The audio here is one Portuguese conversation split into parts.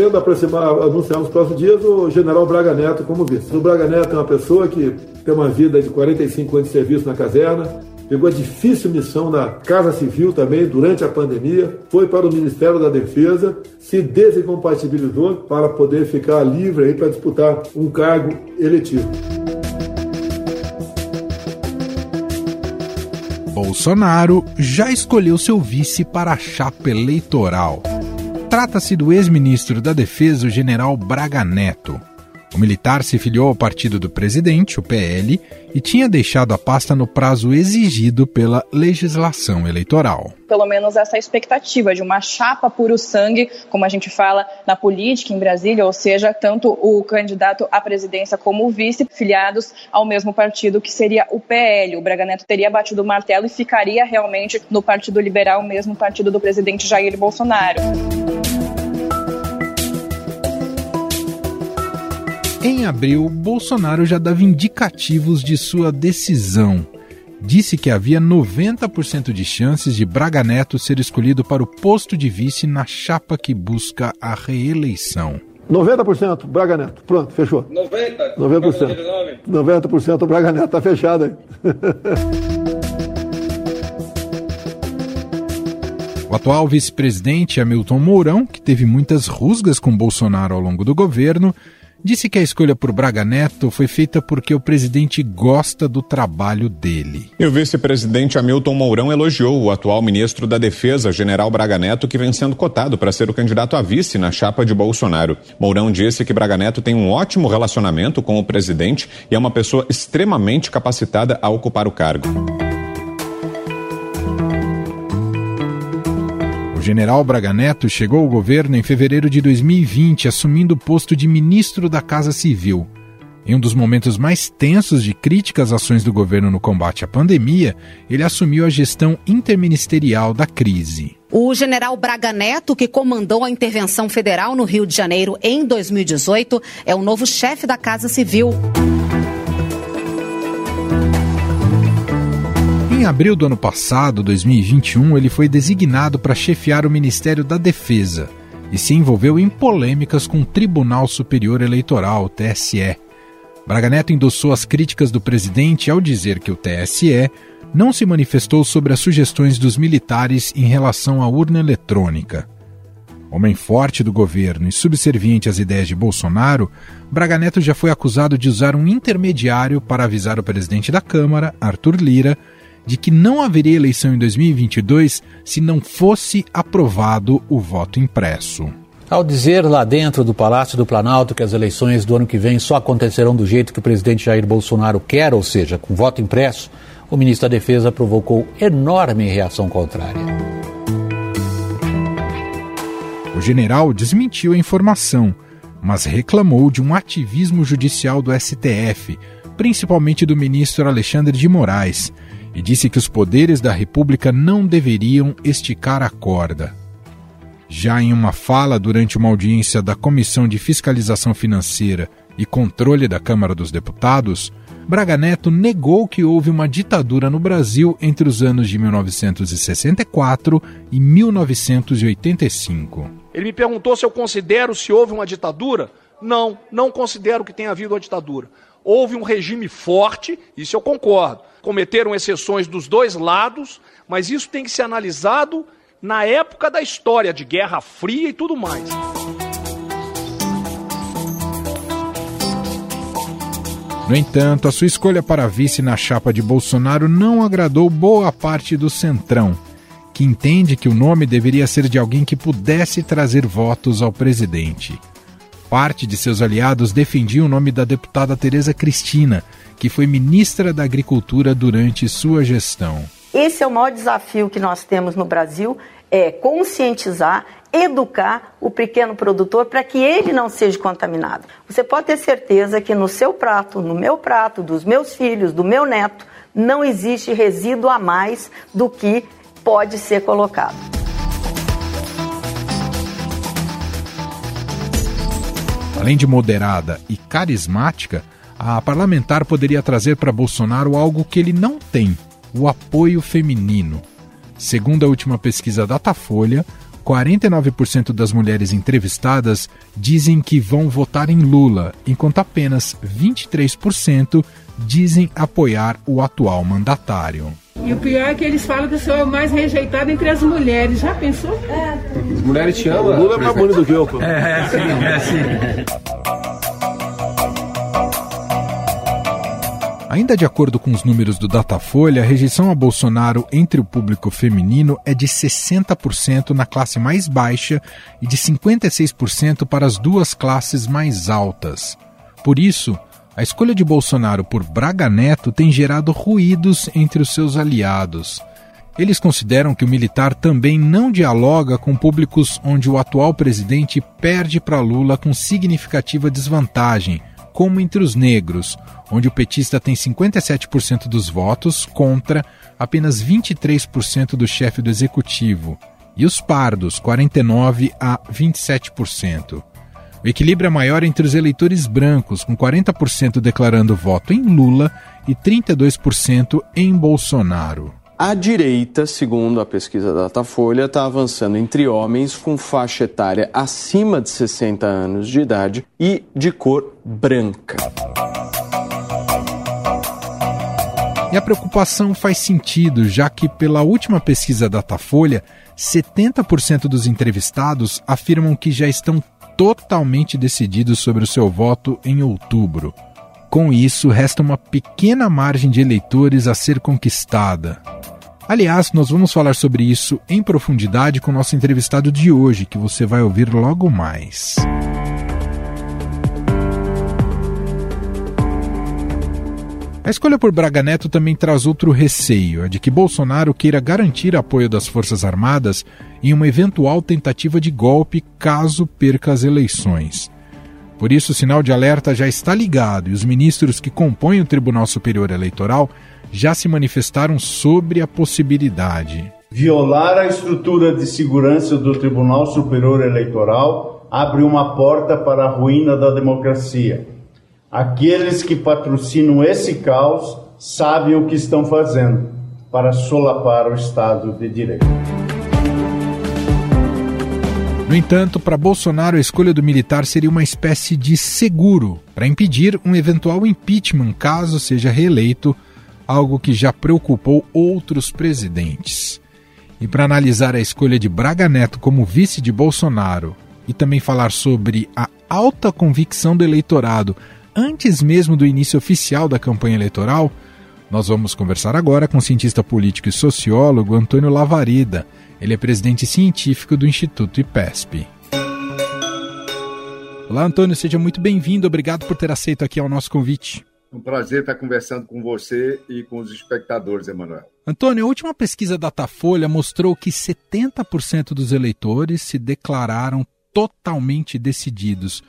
pretendo aproximar, anunciar nos próximos dias o general Braga Neto como vice. O Braga Neto é uma pessoa que tem uma vida de 45 anos de serviço na caserna, pegou a difícil missão na Casa Civil também durante a pandemia, foi para o Ministério da Defesa, se desincompatibilizou para poder ficar livre aí para disputar um cargo eletivo. Bolsonaro já escolheu seu vice para a chapa eleitoral. Trata-se do ex-ministro da Defesa, o general Braga Neto. O militar se filiou ao partido do presidente, o PL, e tinha deixado a pasta no prazo exigido pela legislação eleitoral. Pelo menos essa expectativa de uma chapa puro sangue, como a gente fala na política em Brasília, ou seja, tanto o candidato à presidência como o vice filiados ao mesmo partido que seria o PL. O Braga Neto teria batido o martelo e ficaria realmente no Partido Liberal, mesmo partido do presidente Jair Bolsonaro. Em abril, Bolsonaro já dava indicativos de sua decisão. Disse que havia 90% de chances de Braga Neto ser escolhido para o posto de vice na chapa que busca a reeleição. 90% Braga Neto. Pronto, fechou. 90%. 90%. 90% Braga Neto. Tá fechado aí. O atual vice-presidente Hamilton Mourão, que teve muitas rusgas com Bolsonaro ao longo do governo, disse que a escolha por Braga Neto foi feita porque o presidente gosta do trabalho dele. E o vice-presidente Hamilton Mourão elogiou o atual ministro da Defesa, general Braga Neto, que vem sendo cotado para ser o candidato a vice na chapa de Bolsonaro. Mourão disse que Braga Neto tem um ótimo relacionamento com o presidente e é uma pessoa extremamente capacitada a ocupar o cargo. O general Braga Neto chegou ao governo em fevereiro de 2020, assumindo o posto de ministro da Casa Civil. Em um dos momentos mais tensos de crítica às ações do governo no combate à pandemia, ele assumiu a gestão interministerial da crise. O general Braga Neto, que comandou a intervenção federal no Rio de Janeiro em 2018, é o novo chefe da Casa Civil. Em abril do ano passado, 2021, ele foi designado para chefiar o Ministério da Defesa e se envolveu em polêmicas com o Tribunal Superior Eleitoral, TSE. Braga Neto endossou as críticas do presidente ao dizer que o TSE não se manifestou sobre as sugestões dos militares em relação à urna eletrônica. Homem forte do governo e subserviente às ideias de Bolsonaro, Braga Neto já foi acusado de usar um intermediário para avisar o presidente da Câmara, Arthur Lira, de que não haveria eleição em 2022 se não fosse aprovado o voto impresso. Ao dizer lá dentro do Palácio do Planalto que as eleições do ano que vem só acontecerão do jeito que o presidente Jair Bolsonaro quer, ou seja, com voto impresso, o ministro da Defesa provocou enorme reação contrária. O general desmentiu a informação, mas reclamou de um ativismo judicial do STF, principalmente do ministro Alexandre de Moraes, e disse que os poderes da República não deveriam esticar a corda. Já em uma fala durante uma audiência da Comissão de Fiscalização Financeira e Controle da Câmara dos Deputados, Braga Neto negou que houve uma ditadura no Brasil entre os anos de 1964 e 1985. Ele me perguntou se eu considero se houve uma ditadura. Não, não considero que tenha havido uma ditadura. Houve um regime forte, isso eu concordo cometeram exceções dos dois lados, mas isso tem que ser analisado na época da história de Guerra Fria e tudo mais. No entanto, a sua escolha para vice na chapa de Bolsonaro não agradou boa parte do Centrão, que entende que o nome deveria ser de alguém que pudesse trazer votos ao presidente. Parte de seus aliados defendia o nome da deputada Tereza Cristina, que foi ministra da Agricultura durante sua gestão. Esse é o maior desafio que nós temos no Brasil, é conscientizar, educar o pequeno produtor para que ele não seja contaminado. Você pode ter certeza que no seu prato, no meu prato, dos meus filhos, do meu neto, não existe resíduo a mais do que pode ser colocado. Além de moderada e carismática, a parlamentar poderia trazer para Bolsonaro algo que ele não tem: o apoio feminino. Segundo a última pesquisa Datafolha, 49% das mulheres entrevistadas dizem que vão votar em Lula, enquanto apenas 23% dizem apoiar o atual mandatário. E o pior é que eles falam que eu sou o mais rejeitado entre as mulheres. Já pensou? É. As mulheres te amam? O Lula é mais bonito do que eu. Pô. É, é assim, é assim. Ainda de acordo com os números do Datafolha, a rejeição a Bolsonaro entre o público feminino é de 60% na classe mais baixa e de 56% para as duas classes mais altas. Por isso, a escolha de Bolsonaro por Braga Neto tem gerado ruídos entre os seus aliados. Eles consideram que o militar também não dialoga com públicos onde o atual presidente perde para Lula com significativa desvantagem, como entre os negros, onde o petista tem 57% dos votos contra apenas 23% do chefe do executivo, e os pardos, 49% a 27%. O equilíbrio é maior entre os eleitores brancos, com 40% declarando voto em Lula e 32% em Bolsonaro. A direita, segundo a pesquisa da Datafolha, está avançando entre homens com faixa etária acima de 60 anos de idade e de cor branca. E a preocupação faz sentido, já que, pela última pesquisa da Datafolha, 70% dos entrevistados afirmam que já estão totalmente decididos sobre o seu voto em outubro. Com isso, resta uma pequena margem de eleitores a ser conquistada. Aliás, nós vamos falar sobre isso em profundidade com o nosso entrevistado de hoje, que você vai ouvir logo mais. A escolha por Braga Neto também traz outro receio, a de que Bolsonaro queira garantir apoio das Forças Armadas em uma eventual tentativa de golpe caso perca as eleições. Por isso, o sinal de alerta já está ligado e os ministros que compõem o Tribunal Superior Eleitoral já se manifestaram sobre a possibilidade. Violar a estrutura de segurança do Tribunal Superior Eleitoral abre uma porta para a ruína da democracia. Aqueles que patrocinam esse caos sabem o que estão fazendo para solapar o Estado de Direito. No entanto, para Bolsonaro, a escolha do militar seria uma espécie de seguro para impedir um eventual impeachment caso seja reeleito, algo que já preocupou outros presidentes. E para analisar a escolha de Braga Neto como vice de Bolsonaro e também falar sobre a alta convicção do eleitorado antes mesmo do início oficial da campanha eleitoral, nós vamos conversar agora com o cientista político e sociólogo Antônio Lavarida. Ele é presidente científico do Instituto IPESP. Olá, Antônio, seja muito bem-vindo. Obrigado por ter aceito aqui ao nosso convite. Um prazer estar conversando com você e com os espectadores, Emanuel. Antônio, a última pesquisa da Datafolha mostrou que 70% dos eleitores se declararam totalmente decididos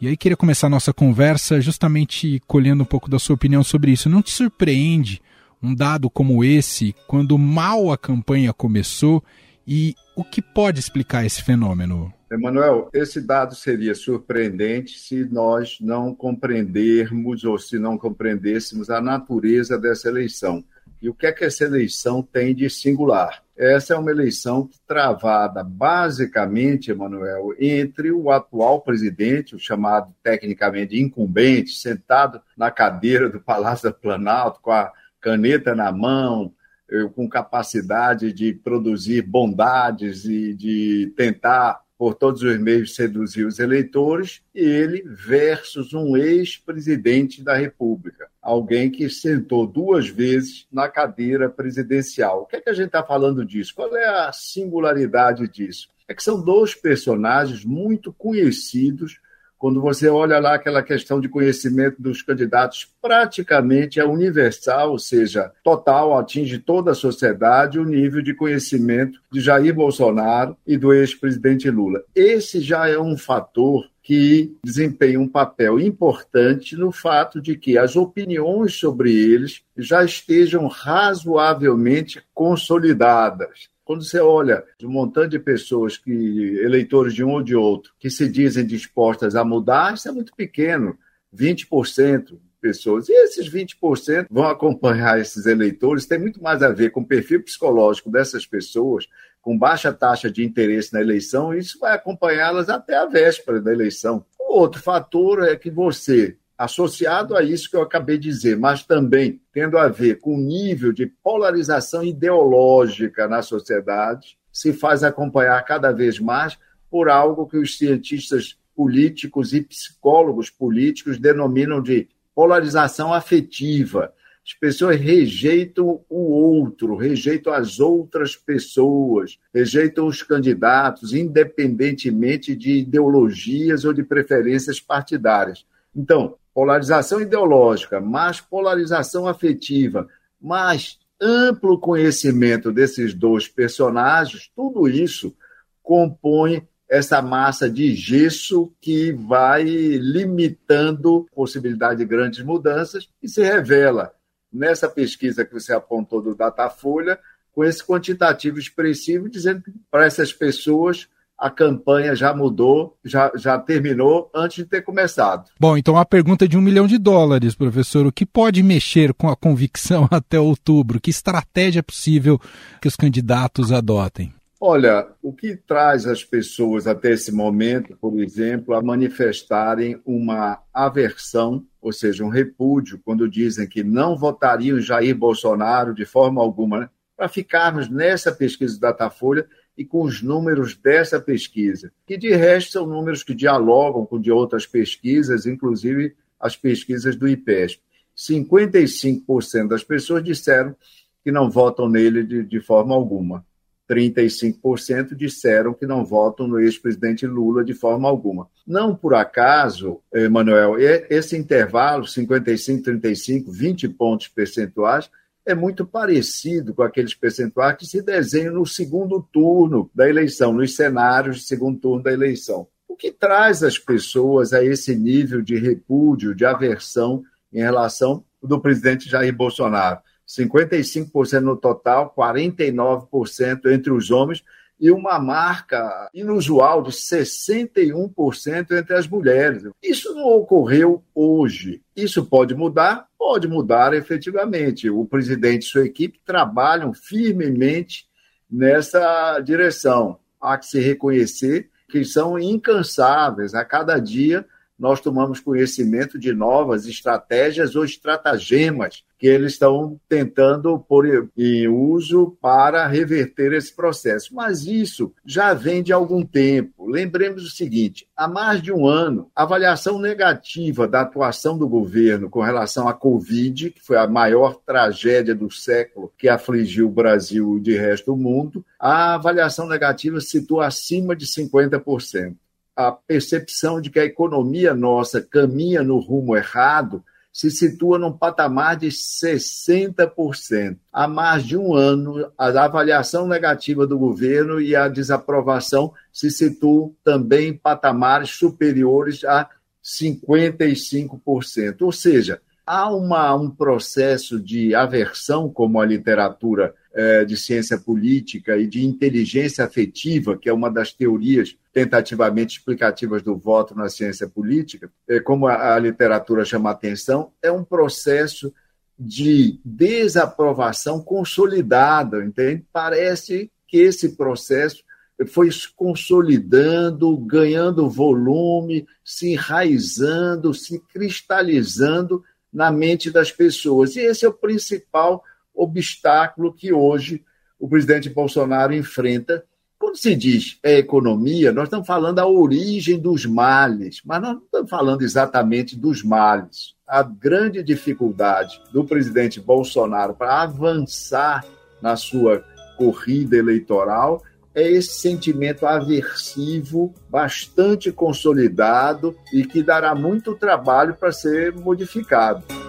e aí queria começar a nossa conversa justamente colhendo um pouco da sua opinião sobre isso. Não te surpreende um dado como esse quando mal a campanha começou e o que pode explicar esse fenômeno? Emanuel, esse dado seria surpreendente se nós não compreendermos ou se não compreendêssemos a natureza dessa eleição. E o que é que essa eleição tem de singular? Essa é uma eleição travada basicamente, Emanuel, entre o atual presidente, o chamado tecnicamente incumbente, sentado na cadeira do Palácio do Planalto, com a caneta na mão, eh, com capacidade de produzir bondades e de tentar por todos os meios seduzir os eleitores, e ele versus um ex-presidente da República, alguém que sentou duas vezes na cadeira presidencial. O que é que a gente está falando disso? Qual é a singularidade disso? É que são dois personagens muito conhecidos quando você olha lá aquela questão de conhecimento dos candidatos, praticamente é universal, ou seja, total, atinge toda a sociedade o nível de conhecimento de Jair Bolsonaro e do ex-presidente Lula. Esse já é um fator que desempenha um papel importante no fato de que as opiniões sobre eles já estejam razoavelmente consolidadas. Quando você olha um montante de pessoas que, eleitores de um ou de outro, que se dizem dispostas a mudar, isso é muito pequeno, 20% pessoas. E esses 20% vão acompanhar esses eleitores, tem muito mais a ver com o perfil psicológico dessas pessoas, com baixa taxa de interesse na eleição, isso vai acompanhá-las até a véspera da eleição. O outro fator é que você, associado a isso que eu acabei de dizer, mas também tendo a ver com o nível de polarização ideológica na sociedade, se faz acompanhar cada vez mais por algo que os cientistas políticos e psicólogos políticos denominam de polarização afetiva. As pessoas rejeitam o outro, rejeitam as outras pessoas, rejeitam os candidatos, independentemente de ideologias ou de preferências partidárias. Então, polarização ideológica, mais polarização afetiva, mais amplo conhecimento desses dois personagens, tudo isso compõe essa massa de gesso que vai limitando a possibilidade de grandes mudanças e se revela nessa pesquisa que você apontou do Datafolha, com esse quantitativo expressivo, dizendo que para essas pessoas a campanha já mudou, já, já terminou antes de ter começado. Bom, então a pergunta de um milhão de dólares, professor. O que pode mexer com a convicção até outubro? Que estratégia é possível que os candidatos adotem? Olha, o que traz as pessoas até esse momento, por exemplo, a manifestarem uma aversão, ou seja, um repúdio, quando dizem que não votariam Jair Bolsonaro de forma alguma, né? para ficarmos nessa pesquisa do Datafolha e com os números dessa pesquisa, que de resto são números que dialogam com de outras pesquisas, inclusive as pesquisas do IPESP. 55% das pessoas disseram que não votam nele de, de forma alguma. 35% disseram que não votam no ex-presidente Lula de forma alguma. Não por acaso, Emanuel, esse intervalo, 55, 35, 20 pontos percentuais, é muito parecido com aqueles percentuais que se desenham no segundo turno da eleição, nos cenários de segundo turno da eleição. O que traz as pessoas a esse nível de repúdio, de aversão em relação do presidente Jair Bolsonaro? 55% no total, 49% entre os homens e uma marca inusual de 61% entre as mulheres. Isso não ocorreu hoje. Isso pode mudar? Pode mudar efetivamente. O presidente e sua equipe trabalham firmemente nessa direção. Há que se reconhecer que são incansáveis. A cada dia nós tomamos conhecimento de novas estratégias ou estratagemas que eles estão tentando pôr em uso para reverter esse processo. Mas isso já vem de algum tempo. Lembremos o seguinte: há mais de um ano, a avaliação negativa da atuação do governo com relação à Covid, que foi a maior tragédia do século que afligiu o Brasil e de resto do mundo, a avaliação negativa situa acima de 50% a percepção de que a economia nossa caminha no rumo errado se situa num patamar de 60%. Há mais de um ano, a avaliação negativa do governo e a desaprovação se situam também em patamares superiores a 55%. Ou seja, há uma, um processo de aversão, como a literatura de ciência política e de inteligência afetiva, que é uma das teorias tentativamente explicativas do voto na ciência política, é, como a literatura chama a atenção, é um processo de desaprovação consolidada, entende? Parece que esse processo foi se consolidando, ganhando volume, se enraizando, se cristalizando na mente das pessoas. E esse é o principal obstáculo que hoje o presidente Bolsonaro enfrenta. Quando se diz é economia, nós estamos falando da origem dos males, mas nós não estamos falando exatamente dos males. A grande dificuldade do presidente Bolsonaro para avançar na sua corrida eleitoral é esse sentimento aversivo bastante consolidado e que dará muito trabalho para ser modificado.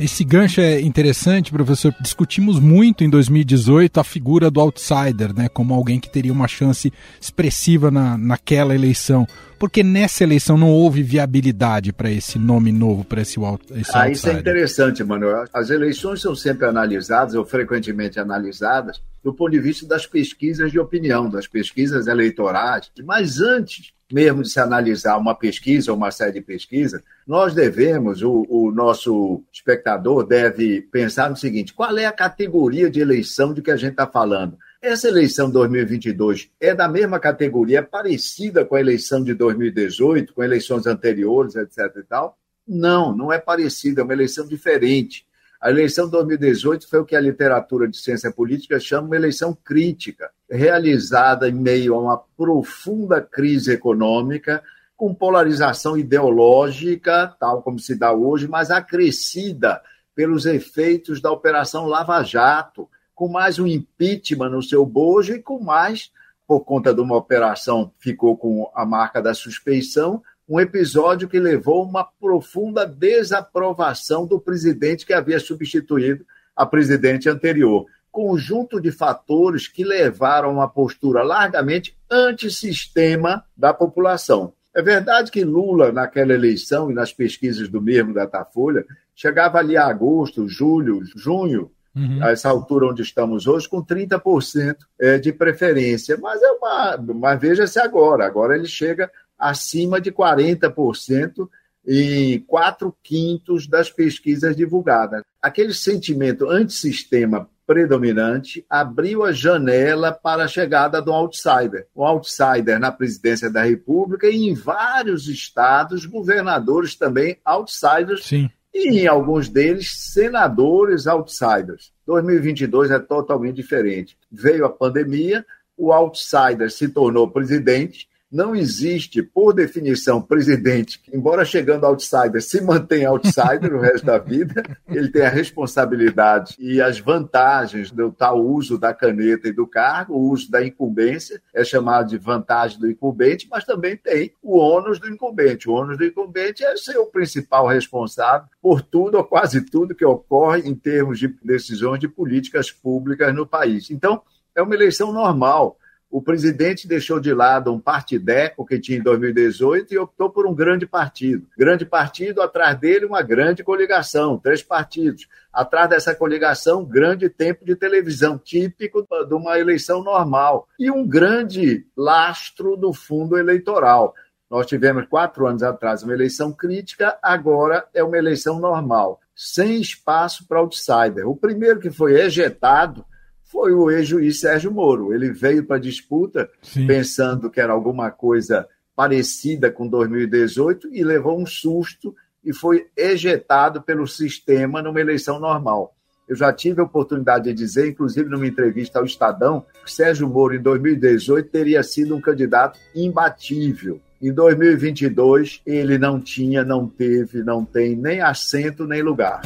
Esse gancho é interessante, professor. Discutimos muito em 2018 a figura do outsider, né, como alguém que teria uma chance expressiva na, naquela eleição. Porque nessa eleição não houve viabilidade para esse nome novo, para esse, esse ah, Isso é interessante, Manuel. As eleições são sempre analisadas, ou frequentemente analisadas, do ponto de vista das pesquisas de opinião, das pesquisas eleitorais. Mas antes mesmo de se analisar uma pesquisa ou uma série de pesquisas, nós devemos, o, o, nosso espectador deve pensar no seguinte: qual é a categoria de eleição de que a gente está falando? Essa eleição 2022 é da mesma categoria, é parecida com a eleição de 2018, com eleições anteriores, etc. e tal? Não, não é parecida, é uma eleição diferente. A eleição de 2018 foi o que a literatura de ciência política chama uma eleição crítica, realizada em meio a uma profunda crise econômica, com polarização ideológica, tal como se dá hoje, mas acrescida pelos efeitos da Operação Lava Jato, com mais um impeachment no seu bojo e com mais, por conta de uma operação ficou com a marca da suspeição, um episódio que levou uma profunda desaprovação do presidente que havia substituído a presidente anterior. Conjunto de fatores que levaram a uma postura largamente antissistema da população. É verdade que Lula, naquela eleição e nas pesquisas do mesmo Datafolha, chegava ali a agosto, julho, junho, Uhum. a essa altura onde estamos hoje, com 30% é, de preferência. Mas é uma. Mas veja-se agora, agora ele chega acima de 40% em quatro quintos das pesquisas divulgadas. Aquele sentimento antissistema predominante abriu a janela para a chegada do outsider. O outsider na presidência da República e em vários estados, governadores também outsiders. Sim e em alguns deles senadores outsiders. 2022 é totalmente diferente. Veio a pandemia, o outsider se tornou presidente não existe, por definição, presidente, que, embora chegando outsider, se mantém outsider o resto da vida, ele tem a responsabilidade e as vantagens do tal uso da caneta e do cargo, o uso da incumbência, é chamado de vantagem do incumbente, mas também tem o ônus do incumbente. O ônus do incumbente é ser o principal responsável por tudo ou quase tudo que ocorre em termos de decisões de políticas públicas no país. Então, é uma eleição normal o presidente deixou de lado um partideco que tinha em 2018 e optou por um grande partido. Grande partido, atrás dele, uma grande coligação, três partidos. Atrás dessa coligação, grande tempo de televisão, típico de uma eleição normal. E um grande lastro do fundo eleitoral. Nós tivemos quatro anos atrás uma eleição crítica, agora é uma eleição normal, sem espaço para outsider. O primeiro que foi ejetado foi o ex-juiz Sérgio Moro. Ele veio para a disputa Sim. pensando que era alguma coisa parecida com 2018 e levou um susto e foi ejetado pelo sistema numa eleição normal. Eu já tive a oportunidade de dizer, inclusive numa entrevista ao Estadão, que Sérgio Moro, em 2018, teria sido um candidato imbatível. Em 2022, ele não tinha, não teve, não tem nem assento nem lugar.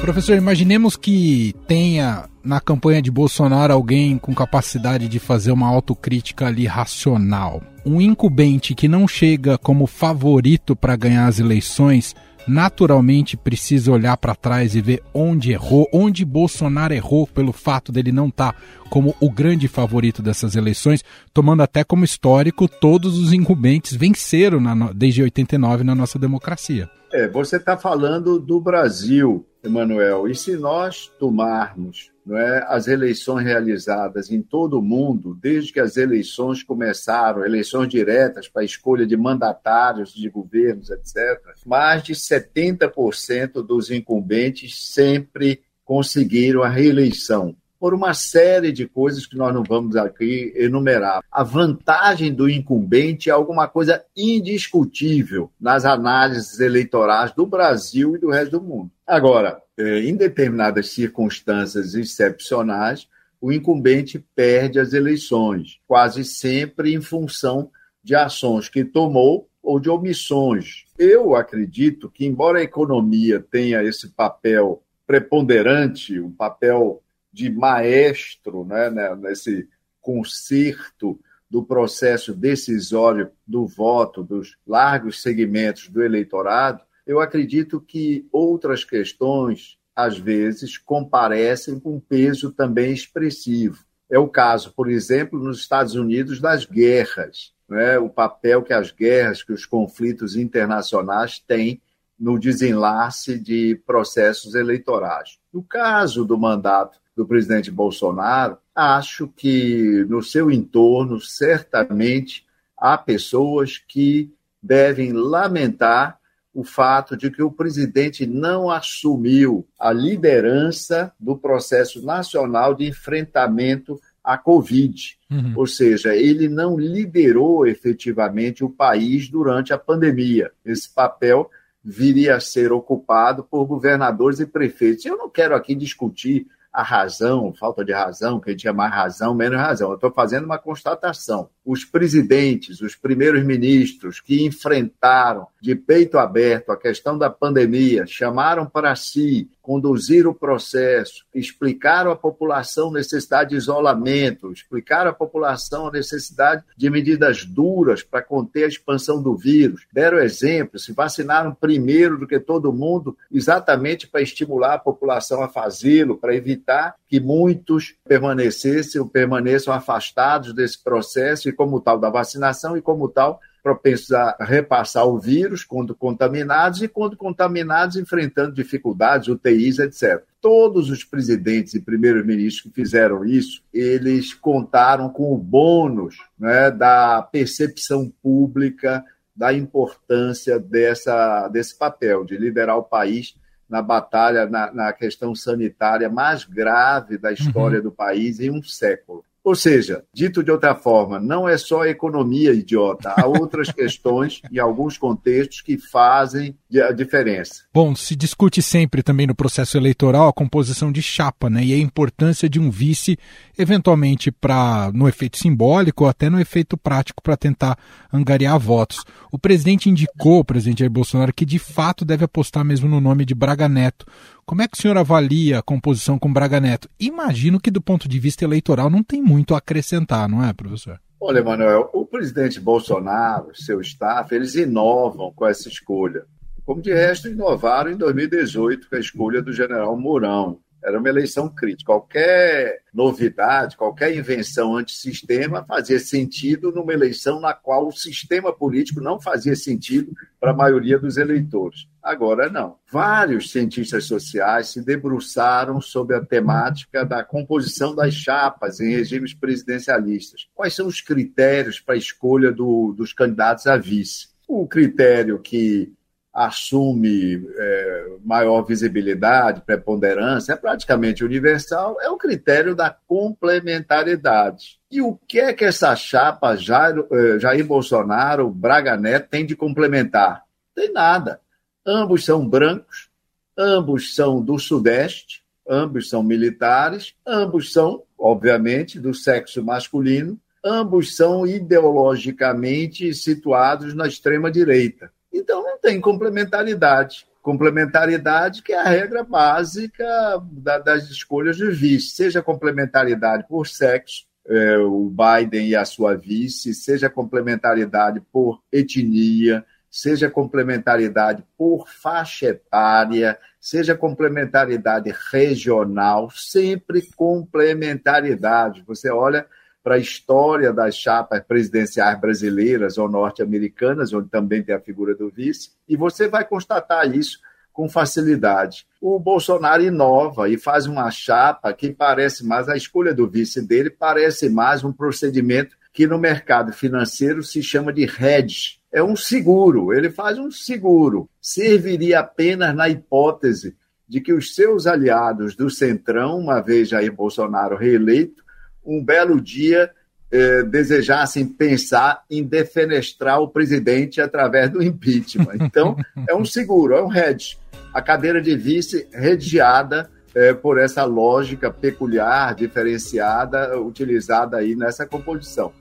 Professor, imaginemos que tenha na campanha de Bolsonaro alguém com capacidade de fazer uma autocrítica ali racional. Um incumbente que não chega como favorito para ganhar as eleições, naturalmente precisa olhar para trás e ver onde errou, onde Bolsonaro errou pelo fato dele não estar tá como o grande favorito dessas eleições, tomando até como histórico todos os incumbentes venceram na, desde 89 na nossa democracia. É, você está falando do Brasil, Emanuel, e se nós tomarmos não é, as eleições realizadas em todo o mundo, desde que as eleições começaram, eleições diretas para escolha de mandatários de governos, etc., mais de 70% dos incumbentes sempre conseguiram a reeleição por uma série de coisas que nós não vamos aqui enumerar. A vantagem do incumbente é alguma coisa indiscutível nas análises eleitorais do Brasil e do resto do mundo. Agora, é, em determinadas circunstâncias excepcionais, o incumbente perde as eleições, quase sempre em função de ações que tomou ou de omissões. Eu acredito que, embora a economia tenha esse papel preponderante, um papel de maestro né, né, nesse concerto do processo decisório do voto dos largos segmentos do eleitorado, eu acredito que outras questões, às vezes, comparecem com peso também expressivo. É o caso, por exemplo, nos Estados Unidos, das guerras, né? o papel que as guerras, que os conflitos internacionais têm no desenlace de processos eleitorais. No caso do mandato do presidente Bolsonaro, acho que no seu entorno, certamente, há pessoas que devem lamentar o fato de que o presidente não assumiu a liderança do processo nacional de enfrentamento à Covid. Uhum. Ou seja, ele não liderou efetivamente o país durante a pandemia. Esse papel viria a ser ocupado por governadores e prefeitos. Eu não quero aqui discutir a razão, falta de razão, quem tinha mais razão, menos razão. Eu estou fazendo uma constatação. Os presidentes, os primeiros ministros que enfrentaram de peito aberto a questão da pandemia, chamaram para si conduzir o processo, explicaram à população a necessidade de isolamento, explicaram à população a necessidade de medidas duras para conter a expansão do vírus, deram exemplo, se vacinaram primeiro do que todo mundo, exatamente para estimular a população a fazê-lo, para evitar que muitos permanecessem ou permaneçam afastados desse processo e como tal da vacinação e como tal propensos a repassar o vírus quando contaminados e quando contaminados enfrentando dificuldades, UTIs, etc. Todos os presidentes e primeiros ministros que fizeram isso, eles contaram com o bônus né, da percepção pública da importância dessa, desse papel, de liderar o país na batalha, na, na questão sanitária mais grave da história uhum. do país em um século. Ou seja, dito de outra forma, não é só a economia idiota, há outras questões em alguns contextos que fazem a diferença. Bom, se discute sempre também no processo eleitoral a composição de chapa, né? E a importância de um vice, eventualmente para no efeito simbólico ou até no efeito prático para tentar angariar votos. O presidente indicou, o presidente Jair Bolsonaro, que de fato deve apostar mesmo no nome de Braga Neto. Como é que o senhor avalia a composição com Braga Neto? Imagino que do ponto de vista eleitoral não tem muito a acrescentar, não é, professor? Olha, Manuel, o presidente Bolsonaro, seu staff, eles inovam com essa escolha. Como de resto, inovaram em 2018 com a escolha do general Mourão. Era uma eleição crítica. Qualquer novidade, qualquer invenção antissistema fazia sentido numa eleição na qual o sistema político não fazia sentido para a maioria dos eleitores. Agora não. Vários cientistas sociais se debruçaram sobre a temática da composição das chapas em regimes presidencialistas. Quais são os critérios para a escolha do, dos candidatos a vice? O critério que assume é, maior visibilidade, preponderância, é praticamente universal, é o critério da complementariedade. E o que é que essa chapa Jair, é, Jair Bolsonaro, Braga Neto, tem de complementar? Tem nada. Ambos são brancos, ambos são do Sudeste, ambos são militares, ambos são, obviamente, do sexo masculino, ambos são ideologicamente situados na extrema-direita. Então não tem complementaridade. Complementaridade que é a regra básica da, das escolhas de vice, seja complementaridade por sexo, é, o Biden e a sua vice, seja complementaridade por etnia, seja complementaridade por faixa etária, seja complementaridade regional, sempre complementaridade. Você olha para a história das chapas presidenciais brasileiras ou norte-americanas, onde também tem a figura do vice, e você vai constatar isso com facilidade. O Bolsonaro inova e faz uma chapa que parece mais, a escolha do vice dele parece mais um procedimento que no mercado financeiro se chama de hedge. É um seguro, ele faz um seguro. Serviria apenas na hipótese de que os seus aliados do Centrão, uma vez Jair Bolsonaro reeleito, um belo dia eh, desejassem pensar em defenestrar o presidente através do impeachment. Então, é um seguro, é um hedge. A cadeira de vice rediada eh, por essa lógica peculiar, diferenciada, utilizada aí nessa composição.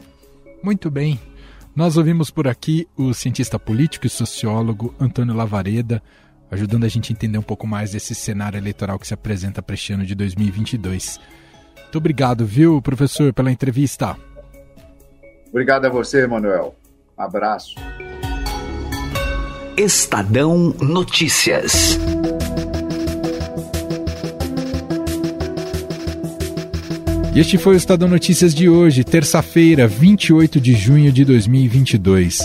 Muito bem. Nós ouvimos por aqui o cientista político e sociólogo Antônio Lavareda, ajudando a gente a entender um pouco mais desse cenário eleitoral que se apresenta para este ano de 2022. Muito obrigado, viu, professor, pela entrevista. Obrigado a você, Manuel. Abraço. Estadão Notícias. Este foi o Estadão Notícias de hoje, terça-feira, 28 de junho de 2022.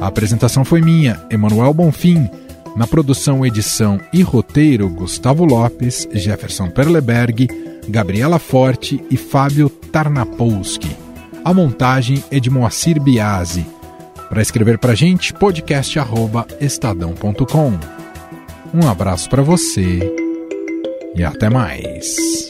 A apresentação foi minha, Emanuel Bonfim. Na produção, edição e roteiro, Gustavo Lopes, Jefferson Perleberg, Gabriela Forte e Fábio Tarnapolsky. A montagem é de Moacir Biasi. Para escrever para a gente, podcast@estadão.com. Um abraço para você e até mais.